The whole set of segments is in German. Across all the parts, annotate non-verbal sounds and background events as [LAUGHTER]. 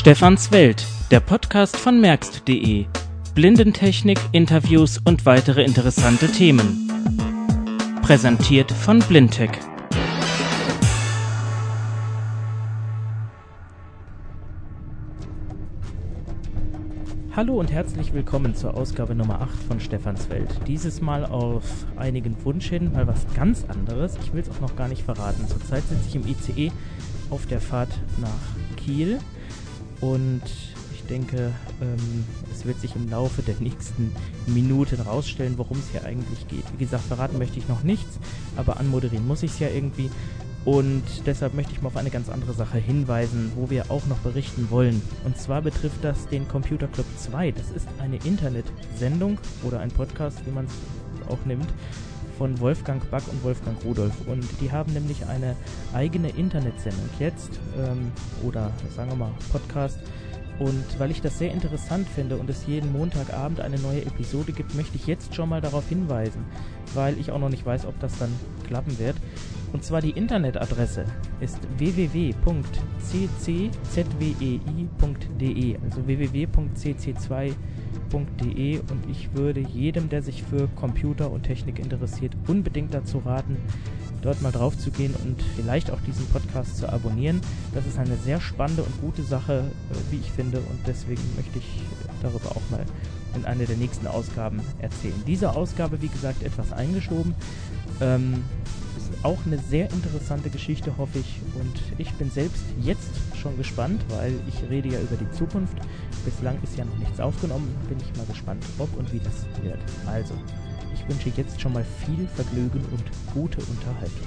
Stefans Welt, der Podcast von merkst.de. Blindentechnik, Interviews und weitere interessante Themen. Präsentiert von Blindtech. Hallo und herzlich willkommen zur Ausgabe Nummer 8 von Stefans Welt. Dieses Mal auf einigen Wunsch hin, mal was ganz anderes. Ich will es auch noch gar nicht verraten. Zurzeit sitze ich im ICE auf der Fahrt nach Kiel und ich denke, ähm, es wird sich im Laufe der nächsten Minuten rausstellen, worum es hier eigentlich geht. Wie gesagt, verraten möchte ich noch nichts, aber anmoderieren muss ich es ja irgendwie. Und deshalb möchte ich mal auf eine ganz andere Sache hinweisen, wo wir auch noch berichten wollen. Und zwar betrifft das den Computer Club 2. Das ist eine Internetsendung oder ein Podcast, wie man es auch nimmt, von Wolfgang Back und Wolfgang Rudolf. Und die haben nämlich eine eigene Internetsendung jetzt, ähm, oder sagen wir mal Podcast. Und weil ich das sehr interessant finde und es jeden Montagabend eine neue Episode gibt, möchte ich jetzt schon mal darauf hinweisen, weil ich auch noch nicht weiß, ob das dann klappen wird. Und zwar die Internetadresse ist www.cczwei.de, also www.cc2.de und ich würde jedem, der sich für Computer und Technik interessiert, unbedingt dazu raten, dort mal drauf zu gehen und vielleicht auch diesen Podcast zu abonnieren. Das ist eine sehr spannende und gute Sache, wie ich finde, und deswegen möchte ich darüber auch mal in einer der nächsten Ausgaben erzählen. Diese Ausgabe, wie gesagt, etwas eingeschoben. Ähm, auch eine sehr interessante Geschichte, hoffe ich. Und ich bin selbst jetzt schon gespannt, weil ich rede ja über die Zukunft. Bislang ist ja noch nichts aufgenommen. Bin ich mal gespannt, ob und wie das wird. Also, ich wünsche jetzt schon mal viel Vergnügen und gute Unterhaltung.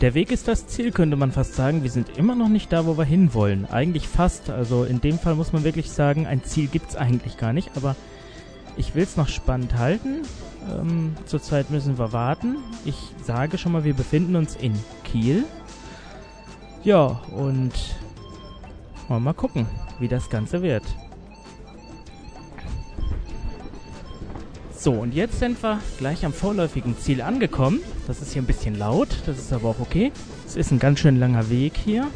Der Weg ist das Ziel, könnte man fast sagen. Wir sind immer noch nicht da, wo wir hinwollen. Eigentlich fast. Also in dem Fall muss man wirklich sagen, ein Ziel gibt es eigentlich gar nicht. Aber ich will es noch spannend halten. Ähm, zurzeit müssen wir warten. Ich sage schon mal, wir befinden uns in Kiel. Ja, und wollen mal gucken, wie das Ganze wird. So, und jetzt sind wir gleich am vorläufigen Ziel angekommen. Das ist hier ein bisschen laut, das ist aber auch okay. Es ist ein ganz schön langer Weg hier.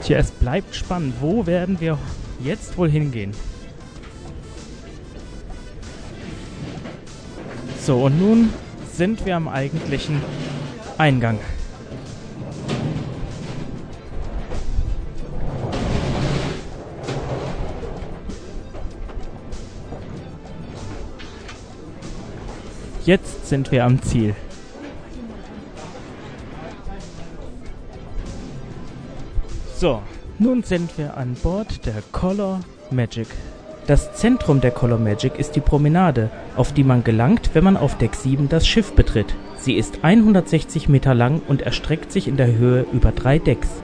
Tja, es bleibt spannend. Wo werden wir jetzt wohl hingehen? So, und nun sind wir am eigentlichen Eingang. Jetzt sind wir am Ziel. So, nun sind wir an Bord der Color Magic das Zentrum der Color Magic ist die Promenade, auf die man gelangt, wenn man auf Deck 7 das Schiff betritt. Sie ist 160 Meter lang und erstreckt sich in der Höhe über drei Decks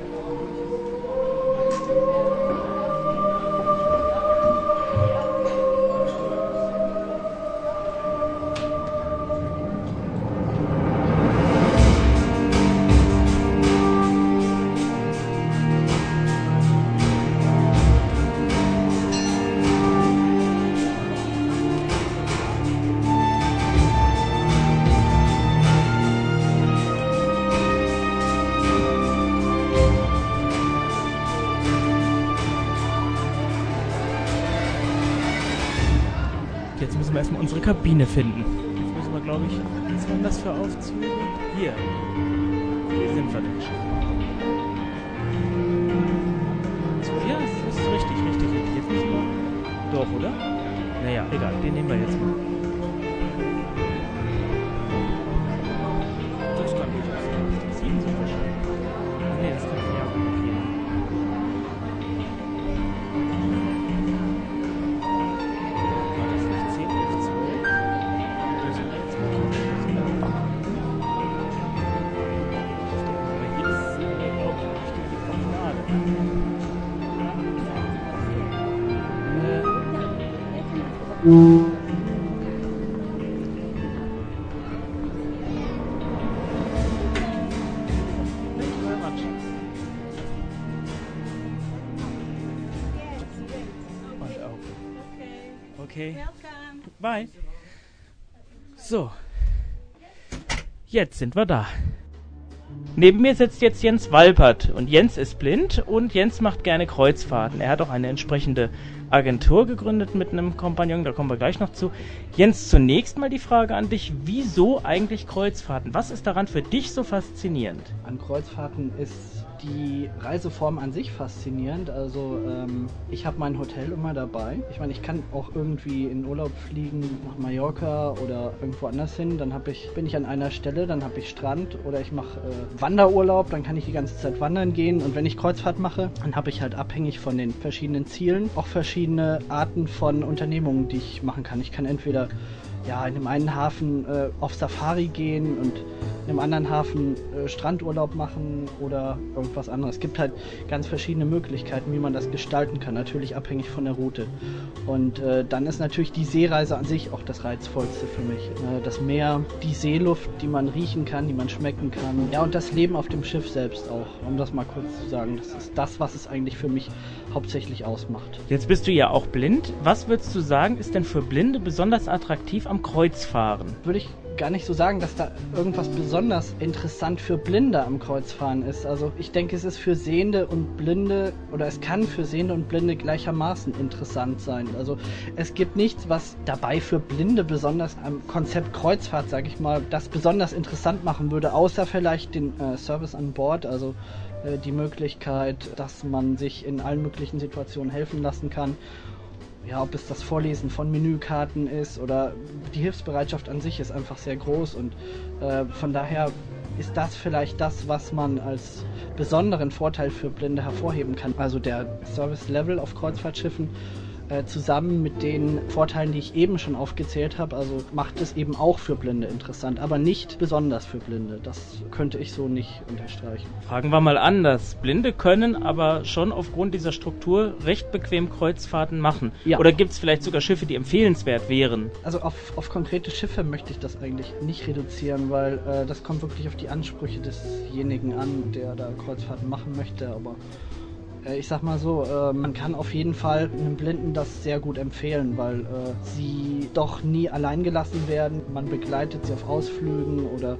Kabine finden. Jetzt müssen wir, glaube ich, was waren das für Aufzüge? Hier. Hier sind wir denn schon. So, ja, das ist richtig, richtig, richtig. Jetzt müssen wir... Doch, oder? Naja, egal, den nehmen wir jetzt mal. Okay. Bye. So. Jetzt sind wir da. Neben mir sitzt jetzt Jens Walpert und Jens ist blind und Jens macht gerne Kreuzfahrten. Er hat auch eine entsprechende Agentur gegründet mit einem Kompagnon, da kommen wir gleich noch zu. Jens, zunächst mal die Frage an dich, wieso eigentlich Kreuzfahrten? Was ist daran für dich so faszinierend? An Kreuzfahrten ist die Reiseform an sich faszinierend. Also ähm, ich habe mein Hotel immer dabei. Ich meine, ich kann auch irgendwie in Urlaub fliegen nach Mallorca oder irgendwo anders hin. Dann ich, bin ich an einer Stelle, dann habe ich Strand oder ich mache äh, Wanderurlaub, dann kann ich die ganze Zeit wandern gehen. Und wenn ich Kreuzfahrt mache, dann habe ich halt abhängig von den verschiedenen Zielen auch verschiedene Arten von Unternehmungen, die ich machen kann. Ich kann entweder ja, in dem einen Hafen äh, auf Safari gehen und in einem anderen Hafen äh, Strandurlaub machen oder irgendwas anderes. Es gibt halt ganz verschiedene Möglichkeiten, wie man das gestalten kann, natürlich abhängig von der Route. Und äh, dann ist natürlich die Seereise an sich auch das Reizvollste für mich. Äh, das Meer, die Seeluft, die man riechen kann, die man schmecken kann. Ja, und das Leben auf dem Schiff selbst auch, um das mal kurz zu sagen. Das ist das, was es eigentlich für mich hauptsächlich ausmacht. Jetzt bist du ja auch blind. Was würdest du sagen, ist denn für Blinde besonders attraktiv am Kreuzfahren? Würde ich gar nicht so sagen, dass da irgendwas besonders interessant für Blinde am Kreuzfahren ist. Also ich denke, es ist für Sehende und Blinde oder es kann für Sehende und Blinde gleichermaßen interessant sein. Also es gibt nichts, was dabei für Blinde besonders am Konzept Kreuzfahrt, sage ich mal, das besonders interessant machen würde, außer vielleicht den äh, Service an Bord, also äh, die Möglichkeit, dass man sich in allen möglichen Situationen helfen lassen kann ja, ob es das Vorlesen von Menükarten ist oder die Hilfsbereitschaft an sich ist einfach sehr groß und äh, von daher ist das vielleicht das, was man als besonderen Vorteil für Blinde hervorheben kann. Also der Service Level auf Kreuzfahrtschiffen äh, zusammen mit den Vorteilen, die ich eben schon aufgezählt habe, also macht es eben auch für Blinde interessant, aber nicht besonders für Blinde. Das könnte ich so nicht unterstreichen. Fragen wir mal anders. Blinde können aber schon aufgrund dieser Struktur recht bequem Kreuzfahrten machen. Ja. Oder gibt es vielleicht sogar Schiffe, die empfehlenswert wären? Also auf, auf konkrete Schiffe möchte ich das eigentlich nicht reduzieren, weil äh, das kommt wirklich auf die Ansprüche desjenigen an, der da Kreuzfahrten machen möchte. Aber ich sag mal so, äh, man kann auf jeden Fall einem Blinden das sehr gut empfehlen, weil äh, sie doch nie allein gelassen werden. Man begleitet sie auf Ausflügen oder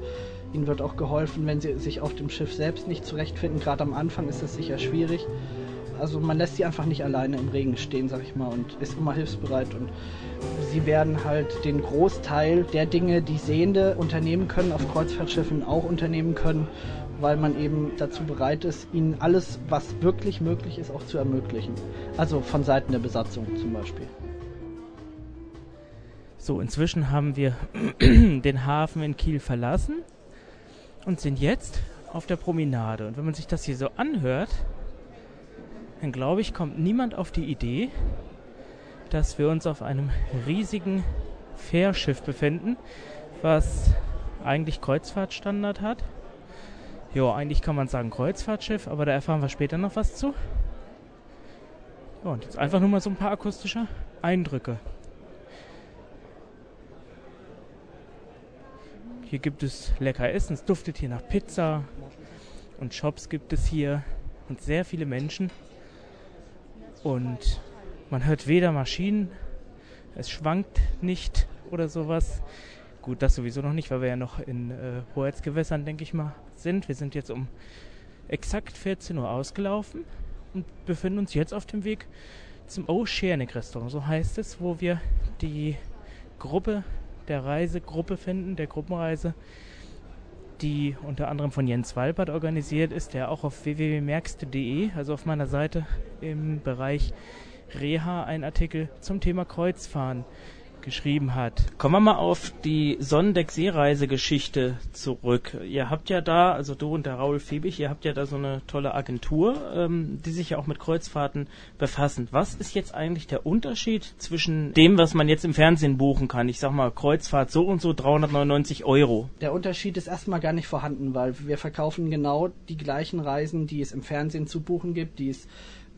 ihnen wird auch geholfen, wenn sie sich auf dem Schiff selbst nicht zurechtfinden. Gerade am Anfang ist das sicher schwierig. Also man lässt sie einfach nicht alleine im Regen stehen, sag ich mal, und ist immer hilfsbereit. Und sie werden halt den Großteil der Dinge, die Sehende unternehmen können, auf Kreuzfahrtschiffen auch unternehmen können weil man eben dazu bereit ist, ihnen alles, was wirklich möglich ist, auch zu ermöglichen. Also von Seiten der Besatzung zum Beispiel. So, inzwischen haben wir [CLEARS THROAT] den Hafen in Kiel verlassen und sind jetzt auf der Promenade. Und wenn man sich das hier so anhört, dann glaube ich, kommt niemand auf die Idee, dass wir uns auf einem riesigen Fährschiff befinden, was eigentlich Kreuzfahrtstandard hat Jo, eigentlich kann man sagen Kreuzfahrtschiff, aber da erfahren wir später noch was zu. Ja, und jetzt einfach nur mal so ein paar akustische Eindrücke. Hier gibt es lecker Essen, es duftet hier nach Pizza und Shops gibt es hier und sehr viele Menschen. Und man hört weder Maschinen, es schwankt nicht oder sowas. Gut, das sowieso noch nicht, weil wir ja noch in äh, Hoheitsgewässern, denke ich mal, sind. Wir sind jetzt um exakt 14 Uhr ausgelaufen und befinden uns jetzt auf dem Weg zum Oceanic Restaurant, so heißt es, wo wir die Gruppe der Reisegruppe finden, der Gruppenreise, die unter anderem von Jens Walpert organisiert ist, der auch auf www.merkste.de, also auf meiner Seite im Bereich Reha, einen Artikel zum Thema Kreuzfahren geschrieben hat. Kommen wir mal auf die Sonnendeck-Seereise-Geschichte zurück. Ihr habt ja da, also du und der Raul Fiebig, ihr habt ja da so eine tolle Agentur, ähm, die sich ja auch mit Kreuzfahrten befassen. Was ist jetzt eigentlich der Unterschied zwischen dem, was man jetzt im Fernsehen buchen kann? Ich sag mal, Kreuzfahrt so und so 399 Euro. Der Unterschied ist erstmal gar nicht vorhanden, weil wir verkaufen genau die gleichen Reisen, die es im Fernsehen zu buchen gibt, die es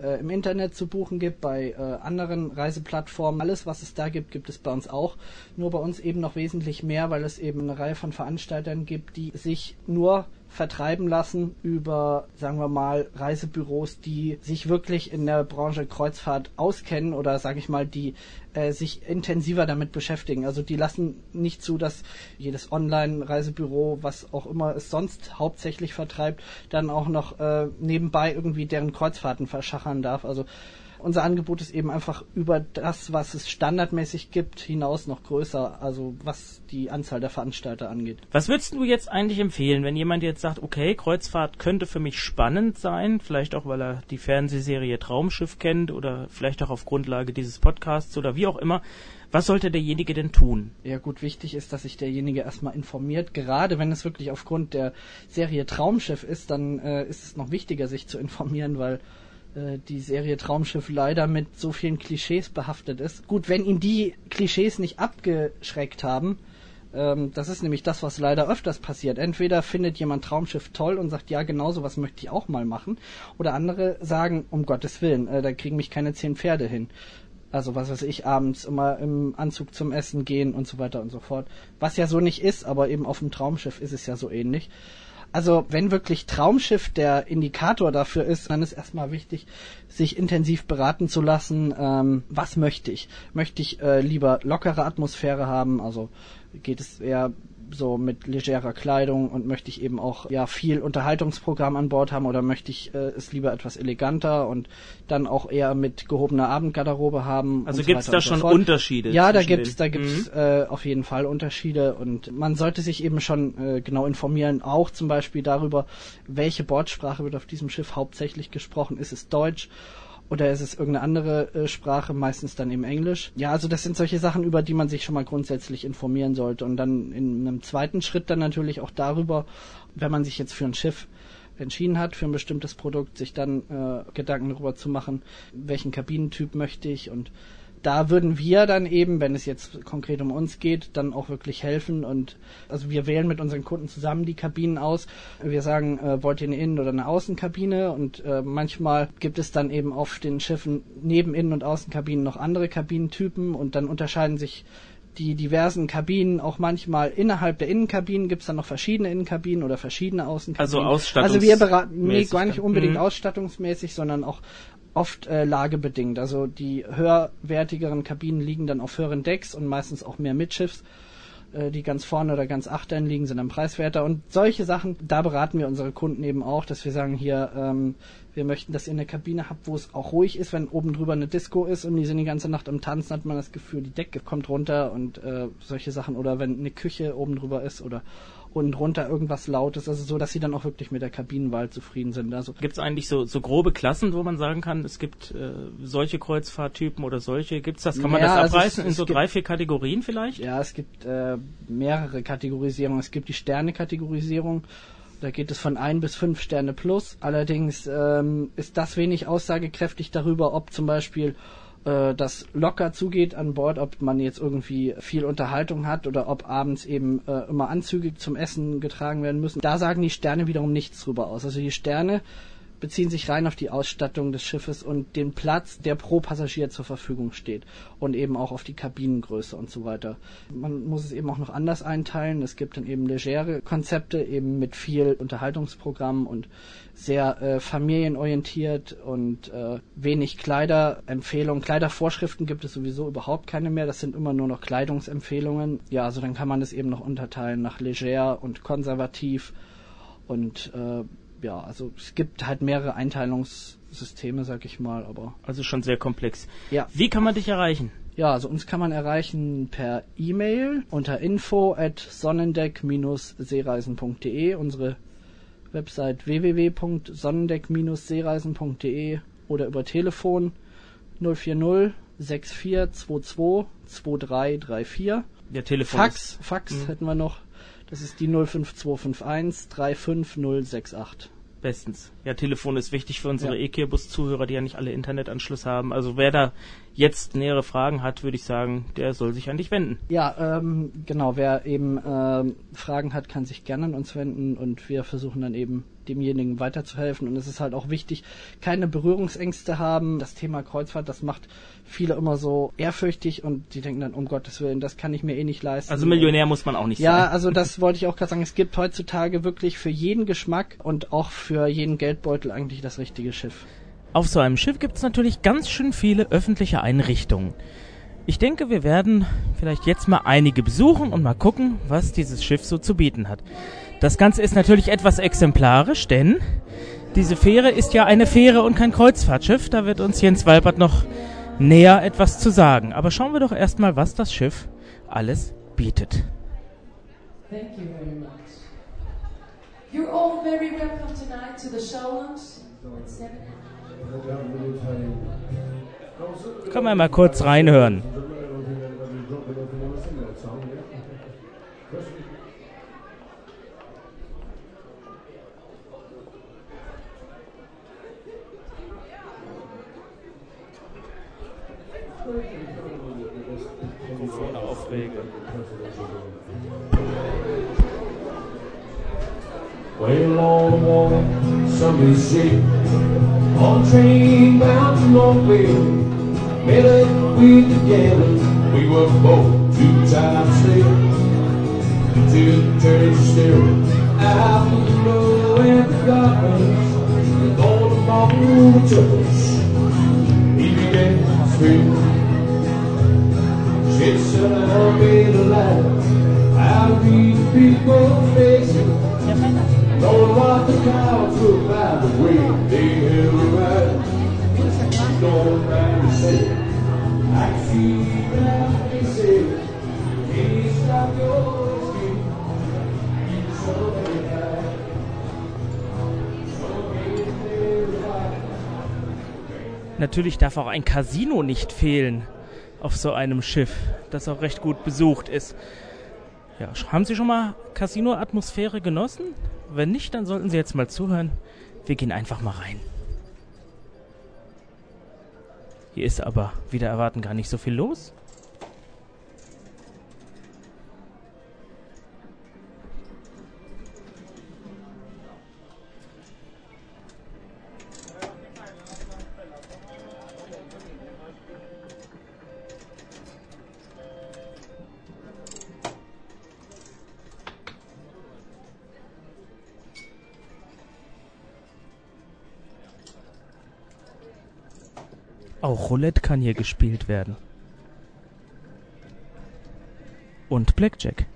äh, im Internet zu buchen gibt, bei äh, anderen Reiseplattformen. Alles, was es da gibt, gibt es bei uns auch. Nur bei uns eben noch wesentlich mehr, weil es eben eine Reihe von Veranstaltern gibt, die sich nur vertreiben lassen über, sagen wir mal, Reisebüros, die sich wirklich in der Branche Kreuzfahrt auskennen oder, sage ich mal, die äh, sich intensiver damit beschäftigen. Also die lassen nicht zu, dass jedes Online-Reisebüro, was auch immer es sonst hauptsächlich vertreibt, dann auch noch äh, nebenbei irgendwie deren Kreuzfahrten verschachern darf. Also unser Angebot ist eben einfach über das, was es standardmäßig gibt, hinaus noch größer, also was die Anzahl der Veranstalter angeht. Was würdest du jetzt eigentlich empfehlen, wenn jemand jetzt sagt, okay, Kreuzfahrt könnte für mich spannend sein, vielleicht auch, weil er die Fernsehserie Traumschiff kennt oder vielleicht auch auf Grundlage dieses Podcasts oder wie auch immer. Was sollte derjenige denn tun? Ja gut, wichtig ist, dass sich derjenige erstmal informiert. Gerade wenn es wirklich aufgrund der Serie Traumschiff ist, dann äh, ist es noch wichtiger, sich zu informieren, weil die Serie Traumschiff leider mit so vielen Klischees behaftet ist. Gut, wenn ihn die Klischees nicht abgeschreckt haben, ähm, das ist nämlich das, was leider öfters passiert. Entweder findet jemand Traumschiff toll und sagt, ja, genau so was möchte ich auch mal machen. Oder andere sagen, um Gottes Willen, äh, da kriegen mich keine zehn Pferde hin. Also was weiß ich, abends immer im Anzug zum Essen gehen und so weiter und so fort. Was ja so nicht ist, aber eben auf dem Traumschiff ist es ja so ähnlich. Also wenn wirklich Traumschiff der Indikator dafür ist, dann ist erstmal wichtig, sich intensiv beraten zu lassen, ähm, was möchte ich? Möchte ich äh, lieber lockere Atmosphäre haben? Also geht es eher so mit legerer Kleidung und möchte ich eben auch ja viel Unterhaltungsprogramm an Bord haben oder möchte ich äh, es lieber etwas eleganter und dann auch eher mit gehobener Abendgarderobe haben. Also gibt es da schon so Unterschiede? Ja, da gibt's da gibt's mhm. äh, auf jeden Fall Unterschiede und man sollte sich eben schon äh, genau informieren, auch zum Beispiel darüber, welche Bordsprache wird auf diesem Schiff hauptsächlich gesprochen. Ist es Deutsch? Oder ist es irgendeine andere äh, Sprache, meistens dann eben Englisch. Ja, also das sind solche Sachen, über die man sich schon mal grundsätzlich informieren sollte. Und dann in einem zweiten Schritt dann natürlich auch darüber, wenn man sich jetzt für ein Schiff entschieden hat, für ein bestimmtes Produkt, sich dann äh, Gedanken darüber zu machen, welchen Kabinentyp möchte ich und da würden wir dann eben, wenn es jetzt konkret um uns geht, dann auch wirklich helfen und also wir wählen mit unseren Kunden zusammen die Kabinen aus. Wir sagen, äh, wollt ihr eine Innen- oder eine Außenkabine und äh, manchmal gibt es dann eben auf den Schiffen neben Innen- und Außenkabinen noch andere Kabinentypen und dann unterscheiden sich die diversen Kabinen auch manchmal innerhalb der Innenkabinen gibt es dann noch verschiedene Innenkabinen oder verschiedene Außenkabinen. Also Ausstattungs Also wir beraten nee, gar nicht unbedingt mhm. ausstattungsmäßig, sondern auch oft äh, lagebedingt. Also die höherwertigeren Kabinen liegen dann auf höheren Decks und meistens auch mehr Mitschiffs. Äh, die ganz vorne oder ganz achtern liegen, sind dann preiswerter. Und solche Sachen, da beraten wir unsere Kunden eben auch, dass wir sagen, hier, ähm, wir möchten, dass ihr eine Kabine habt, wo es auch ruhig ist, wenn oben drüber eine Disco ist und die sind die ganze Nacht am Tanzen, hat man das Gefühl, die Decke kommt runter und äh, solche Sachen. Oder wenn eine Küche oben drüber ist oder und runter irgendwas Lautes, also so, dass sie dann auch wirklich mit der Kabinenwahl zufrieden sind. Also gibt es eigentlich so, so grobe Klassen, wo man sagen kann, es gibt äh, solche Kreuzfahrttypen oder solche? Gibt's das? Kann man ja, das abreißen also es, es in so drei, vier Kategorien vielleicht? Ja, es gibt äh, mehrere Kategorisierungen. Es gibt die Sterne-Kategorisierung. Da geht es von ein bis fünf Sterne plus. Allerdings ähm, ist das wenig aussagekräftig darüber, ob zum Beispiel äh, das locker zugeht an Bord, ob man jetzt irgendwie viel Unterhaltung hat oder ob abends eben äh, immer Anzüge zum Essen getragen werden müssen. Da sagen die Sterne wiederum nichts drüber aus. Also die Sterne beziehen sich rein auf die Ausstattung des Schiffes und den Platz, der pro Passagier zur Verfügung steht und eben auch auf die Kabinengröße und so weiter. Man muss es eben auch noch anders einteilen. Es gibt dann eben legere Konzepte eben mit viel Unterhaltungsprogramm und sehr äh, familienorientiert und äh, wenig Kleiderempfehlungen. Kleidervorschriften gibt es sowieso überhaupt keine mehr. Das sind immer nur noch Kleidungsempfehlungen. Ja, also dann kann man es eben noch unterteilen nach leger und konservativ und äh, ja, also es gibt halt mehrere Einteilungssysteme, sag ich mal, aber. Also schon sehr komplex. Ja. Wie kann man dich erreichen? Ja, also uns kann man erreichen per E-Mail unter info at sonnendeck-seereisen.de, unsere Website www.sonnendeck-seereisen.de oder über Telefon 040 6422 2334. Der Telefon Fax, Fax mhm. hätten wir noch. Das ist die 05251 35068. Bestens. Ja, Telefon ist wichtig für unsere ja. E-Bus-Zuhörer, die ja nicht alle Internetanschluss haben. Also wer da jetzt nähere Fragen hat, würde ich sagen, der soll sich an dich wenden. Ja, ähm, genau. Wer eben ähm, Fragen hat, kann sich gerne an uns wenden und wir versuchen dann eben demjenigen weiterzuhelfen. Und es ist halt auch wichtig, keine Berührungsängste haben. Das Thema Kreuzfahrt, das macht viele immer so ehrfürchtig und die denken dann, um Gottes Willen, das kann ich mir eh nicht leisten. Also Millionär muss man auch nicht ja, sein. Ja, also das [LAUGHS] wollte ich auch gerade sagen. Es gibt heutzutage wirklich für jeden Geschmack und auch für jeden Geldbeutel eigentlich das richtige Schiff. Auf so einem Schiff gibt es natürlich ganz schön viele öffentliche Einrichtungen. Ich denke, wir werden vielleicht jetzt mal einige besuchen und mal gucken, was dieses Schiff so zu bieten hat. Das Ganze ist natürlich etwas exemplarisch, denn diese Fähre ist ja eine Fähre und kein Kreuzfahrtschiff. Da wird uns Jens Walbert noch näher etwas zu sagen. Aber schauen wir doch erstmal, was das Schiff alles bietet. Thank you very much. You're all very welcome tonight to the Showlands Können wir mal kurz reinhören. Mikrofone aufregen. Shake on train bound to Northville. Met up with the galley, we were both too tired to stay. Two turns staring out the window at the gardens. And all the took us. He began to scream. Shit, son, I'll be the light. I'll be the people's faces. Natürlich darf auch ein Casino nicht fehlen auf so einem Schiff, das auch recht gut besucht ist. Ja, haben Sie schon mal Casino-Atmosphäre genossen? Wenn nicht, dann sollten Sie jetzt mal zuhören. Wir gehen einfach mal rein. Hier ist aber wieder erwarten gar nicht so viel los. Auch Roulette kann hier gespielt werden. Und Blackjack.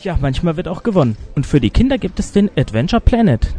Ja, manchmal wird auch gewonnen. Und für die Kinder gibt es den Adventure Planet.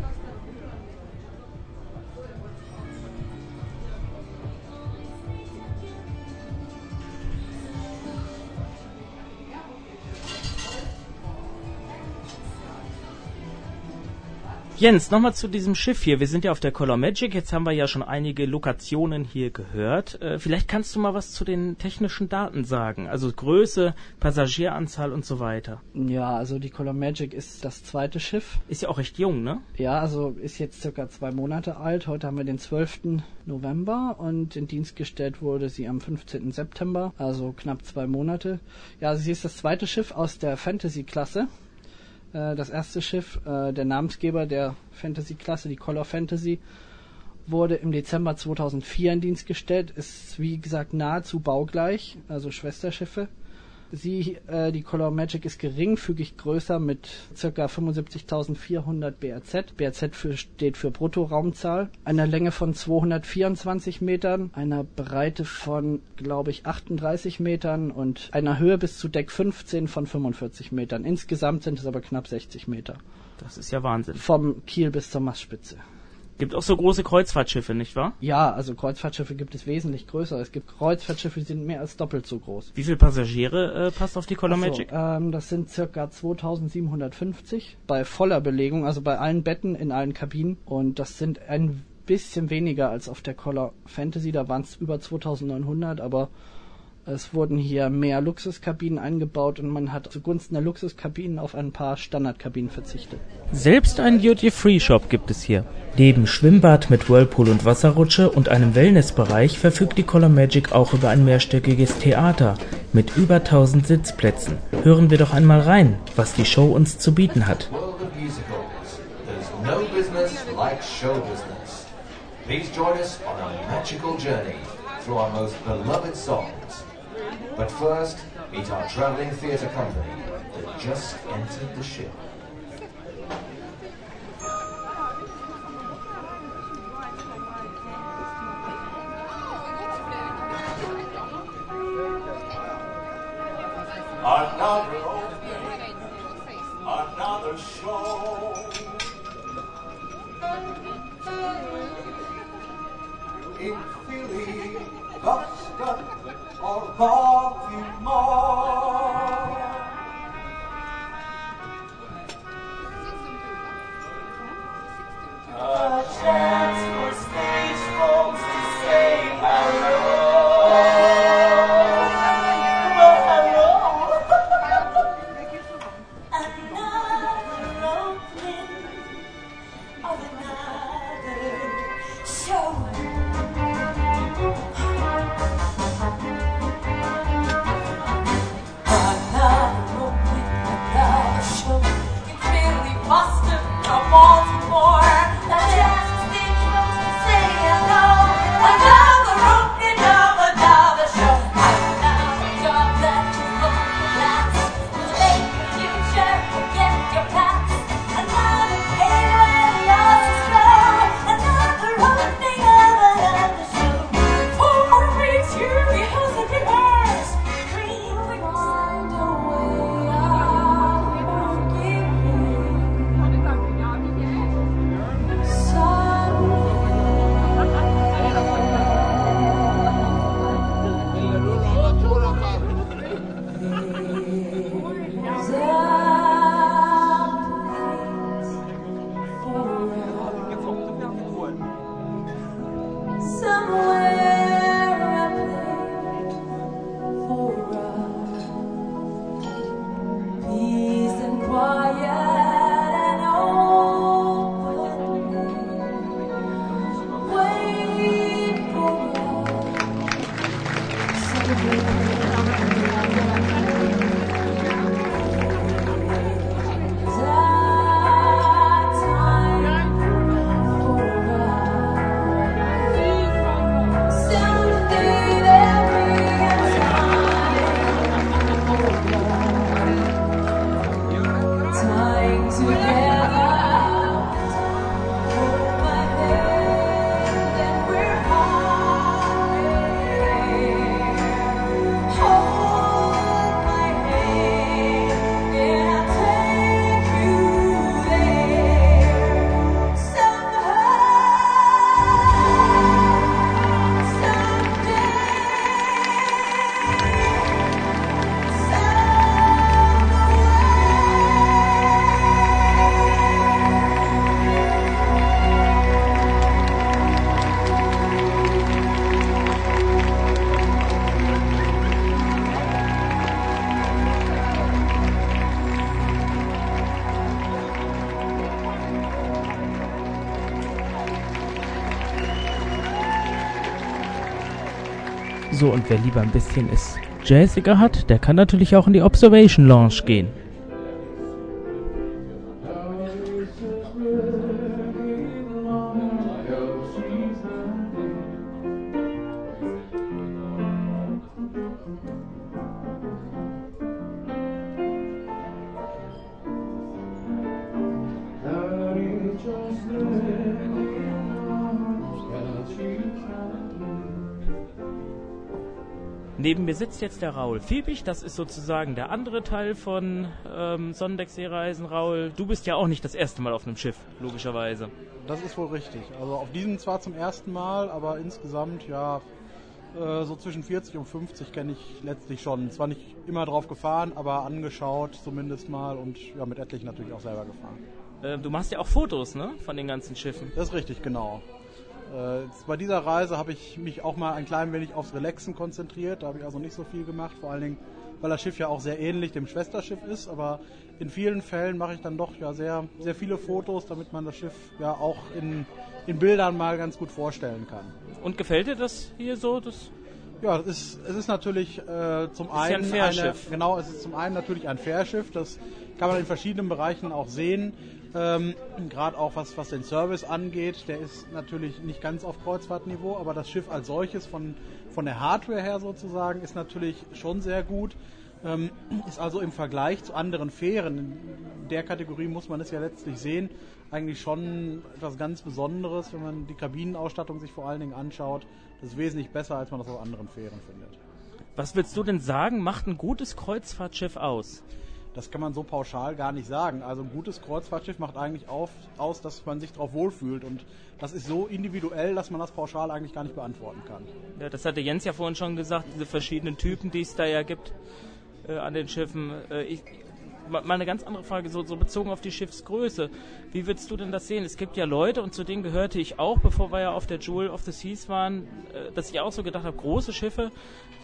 Jens, nochmal zu diesem Schiff hier. Wir sind ja auf der Color Magic. Jetzt haben wir ja schon einige Lokationen hier gehört. Äh, vielleicht kannst du mal was zu den technischen Daten sagen. Also Größe, Passagieranzahl und so weiter. Ja, also die Color Magic ist das zweite Schiff. Ist ja auch recht jung, ne? Ja, also ist jetzt circa zwei Monate alt. Heute haben wir den 12. November und in Dienst gestellt wurde sie am 15. September, also knapp zwei Monate. Ja, sie ist das zweite Schiff aus der Fantasy-Klasse. Äh, das erste Schiff, äh, der Namensgeber der Fantasy-Klasse, die Color Fantasy, wurde im Dezember 2004 in Dienst gestellt, ist wie gesagt nahezu baugleich, also Schwesterschiffe. Sie, äh, die Color Magic ist geringfügig größer mit ca. 75.400 BRZ. BRZ für, steht für Bruttoraumzahl. Einer Länge von 224 Metern, einer Breite von, glaube ich, 38 Metern und einer Höhe bis zu Deck 15 von 45 Metern. Insgesamt sind es aber knapp 60 Meter. Das ist ja Wahnsinn. Vom Kiel bis zur Mastspitze. Gibt auch so große Kreuzfahrtschiffe, nicht wahr? Ja, also Kreuzfahrtschiffe gibt es wesentlich größer. Es gibt Kreuzfahrtschiffe, die sind mehr als doppelt so groß. Wie viele Passagiere äh, passt auf die Color so, Magic? Ähm, das sind circa 2750 bei voller Belegung, also bei allen Betten in allen Kabinen. Und das sind ein bisschen weniger als auf der Color Fantasy, da waren es über 2900, aber es wurden hier mehr Luxuskabinen eingebaut und man hat zugunsten der Luxuskabinen auf ein paar Standardkabinen verzichtet. Selbst einen Duty-Free-Shop gibt es hier. Neben Schwimmbad mit Whirlpool und Wasserrutsche und einem Wellnessbereich verfügt die Color Magic auch über ein mehrstöckiges Theater mit über 1000 Sitzplätzen. Hören wir doch einmal rein, was die Show uns zu bieten hat. Please join us on a magical journey through our most beloved songs. But first, meet our traveling theatre company that just entered the ship. Und wer lieber ein bisschen es jazziger hat, der kann natürlich auch in die Observation Lounge gehen. Neben mir sitzt jetzt der Raul Fiebig, das ist sozusagen der andere Teil von ähm, Sonnendeckseereisen. Raul, du bist ja auch nicht das erste Mal auf einem Schiff, logischerweise. Das ist wohl richtig. Also auf diesem zwar zum ersten Mal, aber insgesamt ja äh, so zwischen 40 und 50 kenne ich letztlich schon. Zwar nicht immer drauf gefahren, aber angeschaut zumindest mal und ja, mit etlichen natürlich auch selber gefahren. Äh, du machst ja auch Fotos, ne, von den ganzen Schiffen. Das ist richtig, genau. Äh, bei dieser Reise habe ich mich auch mal ein klein wenig aufs Relaxen konzentriert. Da habe ich also nicht so viel gemacht, vor allen Dingen, weil das Schiff ja auch sehr ähnlich dem Schwesterschiff ist. Aber in vielen Fällen mache ich dann doch ja sehr, sehr viele Fotos, damit man das Schiff ja auch in, in Bildern mal ganz gut vorstellen kann. Und gefällt dir das hier so? Das ja, es ist, es ist natürlich äh, zum ist einen ja ein Fährschiff. Eine, genau, es ist zum einen natürlich ein Fährschiff. Das kann man in verschiedenen Bereichen auch sehen. Ähm, Gerade auch was, was den Service angeht, der ist natürlich nicht ganz auf Kreuzfahrtniveau, aber das Schiff als solches von, von der Hardware her sozusagen ist natürlich schon sehr gut. Ähm, ist also im Vergleich zu anderen Fähren, in der Kategorie muss man es ja letztlich sehen, eigentlich schon etwas ganz Besonderes, wenn man die Kabinenausstattung sich vor allen Dingen anschaut. Das ist wesentlich besser, als man das auf anderen Fähren findet. Was willst du denn sagen, macht ein gutes Kreuzfahrtschiff aus? Das kann man so pauschal gar nicht sagen. Also ein gutes Kreuzfahrtschiff macht eigentlich auf, aus, dass man sich darauf wohlfühlt. Und das ist so individuell, dass man das pauschal eigentlich gar nicht beantworten kann. Ja, das hatte Jens ja vorhin schon gesagt, diese verschiedenen Typen, die es da ja gibt äh, an den Schiffen. Äh, ich, ma- mal eine ganz andere Frage, so, so bezogen auf die Schiffsgröße. Wie würdest du denn das sehen? Es gibt ja Leute, und zu denen gehörte ich auch, bevor wir ja auf der Jewel of the Seas waren, äh, dass ich auch so gedacht habe, große Schiffe,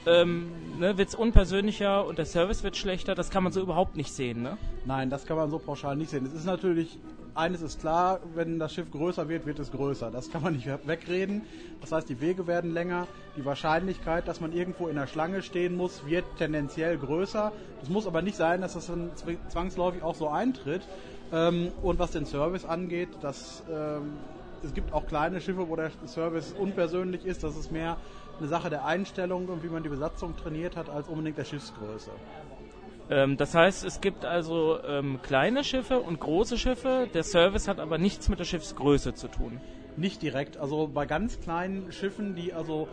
ähm, ne, wird es unpersönlicher und der Service wird schlechter. Das kann man so überhaupt nicht sehen, ne? Nein, das kann man so pauschal nicht sehen. Es ist natürlich, eines ist klar, wenn das Schiff größer wird, wird es größer. Das kann man nicht wegreden. Das heißt, die Wege werden länger. Die Wahrscheinlichkeit, dass man irgendwo in der Schlange stehen muss, wird tendenziell größer. Das muss aber nicht sein, dass das dann zw- zwangsläufig auch so eintritt. Ähm, und was den Service angeht, das, ähm, es gibt auch kleine Schiffe, wo der Service unpersönlich ist. Das ist mehr eine Sache der Einstellung und wie man die Besatzung trainiert hat, als unbedingt der Schiffsgröße. Ähm, das heißt, es gibt also ähm, kleine Schiffe und große Schiffe. Der Service hat aber nichts mit der Schiffsgröße zu tun. Nicht direkt. Also bei ganz kleinen Schiffen, die also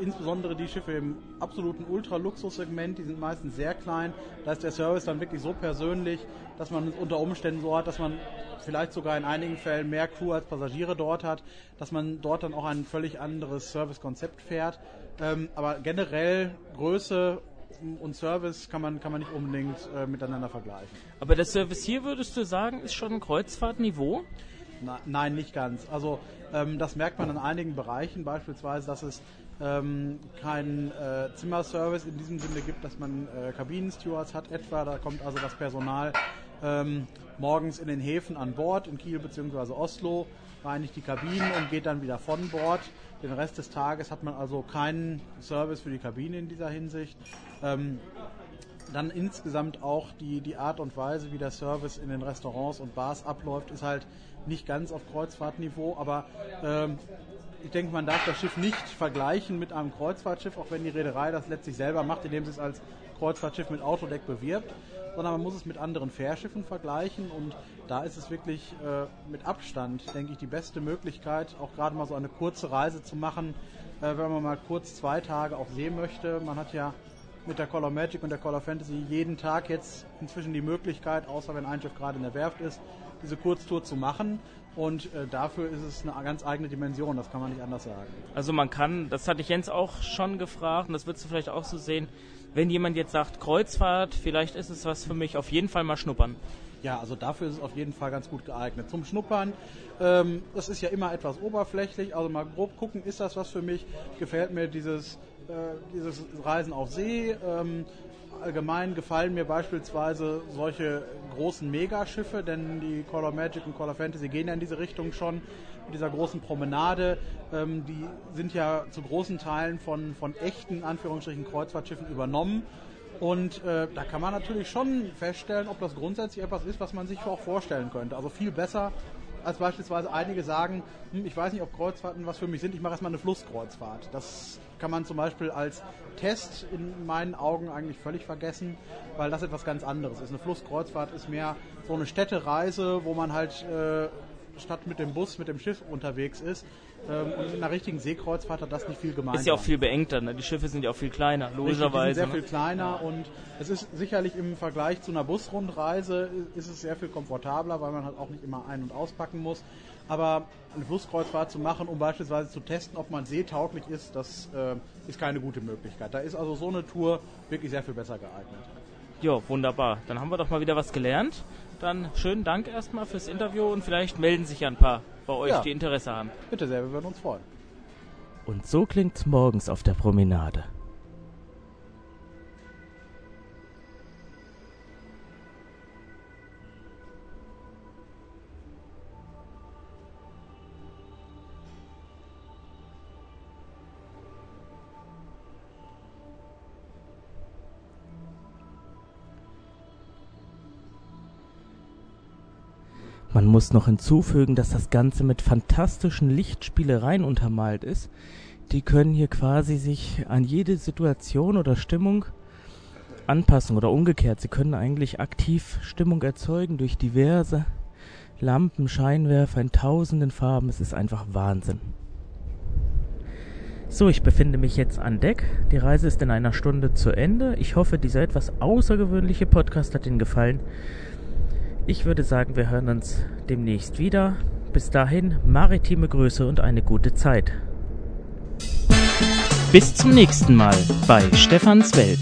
insbesondere die Schiffe im absoluten Ultraluxussegment, die sind meistens sehr klein. Da ist der Service dann wirklich so persönlich, dass man es unter Umständen so hat, dass man vielleicht sogar in einigen Fällen mehr Crew als Passagiere dort hat, dass man dort dann auch ein völlig anderes Servicekonzept fährt. Ähm, aber generell Größe und Service kann man, kann man nicht unbedingt äh, miteinander vergleichen. Aber der Service hier, würdest du sagen, ist schon ein Kreuzfahrtniveau? Na, nein, nicht ganz. Also ähm, das merkt man in einigen Bereichen, beispielsweise, dass es ähm, keinen äh, Zimmerservice in diesem Sinne gibt, dass man äh, Kabinenstewards hat etwa. Da kommt also das Personal ähm, morgens in den Häfen an Bord, in Kiel bzw. Oslo, reinigt die Kabinen und geht dann wieder von Bord. Den Rest des Tages hat man also keinen Service für die Kabine in dieser Hinsicht. Ähm, dann insgesamt auch die, die Art und Weise, wie der Service in den Restaurants und Bars abläuft, ist halt nicht ganz auf Kreuzfahrtniveau, aber ähm, ich denke, man darf das Schiff nicht vergleichen mit einem Kreuzfahrtschiff, auch wenn die Reederei das letztlich selber macht, indem sie es als Kreuzfahrtschiff mit Autodeck bewirbt, sondern man muss es mit anderen Fährschiffen vergleichen und da ist es wirklich äh, mit Abstand, denke ich, die beste Möglichkeit, auch gerade mal so eine kurze Reise zu machen, äh, wenn man mal kurz zwei Tage auf See möchte. Man hat ja mit der Color Magic und der Color Fantasy jeden Tag jetzt inzwischen die Möglichkeit, außer wenn ein Schiff gerade in der Werft ist, diese Kurztour zu machen. Und äh, dafür ist es eine ganz eigene Dimension, das kann man nicht anders sagen. Also man kann, das hatte ich Jens auch schon gefragt und das würdest du vielleicht auch so sehen, wenn jemand jetzt sagt Kreuzfahrt, vielleicht ist es was für mich, auf jeden Fall mal schnuppern. Ja, also dafür ist es auf jeden Fall ganz gut geeignet. Zum Schnuppern, ähm, das ist ja immer etwas oberflächlich, also mal grob gucken, ist das was für mich? Gefällt mir dieses, äh, dieses Reisen auf See? Ähm, allgemein gefallen mir beispielsweise solche großen Megaschiffe, denn die Call of Magic und Call of Fantasy gehen ja in diese Richtung schon mit dieser großen Promenade. Ähm, die sind ja zu großen Teilen von, von echten, Anführungsstrichen, Kreuzfahrtschiffen übernommen. Und äh, da kann man natürlich schon feststellen, ob das grundsätzlich etwas ist, was man sich auch vorstellen könnte. Also viel besser als beispielsweise einige sagen, hm, ich weiß nicht, ob Kreuzfahrten was für mich sind, ich mache erstmal eine Flusskreuzfahrt. Das kann man zum Beispiel als Test in meinen Augen eigentlich völlig vergessen, weil das etwas ganz anderes ist. Eine Flusskreuzfahrt ist mehr so eine Städtereise, wo man halt äh, statt mit dem Bus mit dem Schiff unterwegs ist. Ähm, und mit einer richtigen Seekreuzfahrt hat das nicht viel gemeinsam. Ist ja auch viel beengter, ne? die Schiffe sind ja auch viel kleiner, Richtig, die logischerweise. sind sehr viel ne? kleiner und es ist sicherlich im Vergleich zu einer Busrundreise ist es sehr viel komfortabler, weil man halt auch nicht immer ein- und auspacken muss. Aber eine Flusskreuzfahrt zu machen, um beispielsweise zu testen, ob man seetauglich ist, das äh, ist keine gute Möglichkeit. Da ist also so eine Tour wirklich sehr viel besser geeignet. Ja, wunderbar. Dann haben wir doch mal wieder was gelernt. Dann schönen Dank erstmal fürs Interview und vielleicht melden sich ja ein paar bei euch, Ja. die Interesse haben. Bitte sehr, wir würden uns freuen. Und so klingt's morgens auf der Promenade. Man muss noch hinzufügen, dass das Ganze mit fantastischen Lichtspielereien untermalt ist. Die können hier quasi sich an jede Situation oder Stimmung anpassen oder umgekehrt. Sie können eigentlich aktiv Stimmung erzeugen durch diverse Lampen, Scheinwerfer in tausenden Farben. Es ist einfach Wahnsinn. So, ich befinde mich jetzt an Deck. Die Reise ist in einer Stunde zu Ende. Ich hoffe, dieser etwas außergewöhnliche Podcast hat Ihnen gefallen. Ich würde sagen, wir hören uns demnächst wieder. Bis dahin, maritime Grüße und eine gute Zeit. Bis zum nächsten Mal bei Stefans Welt.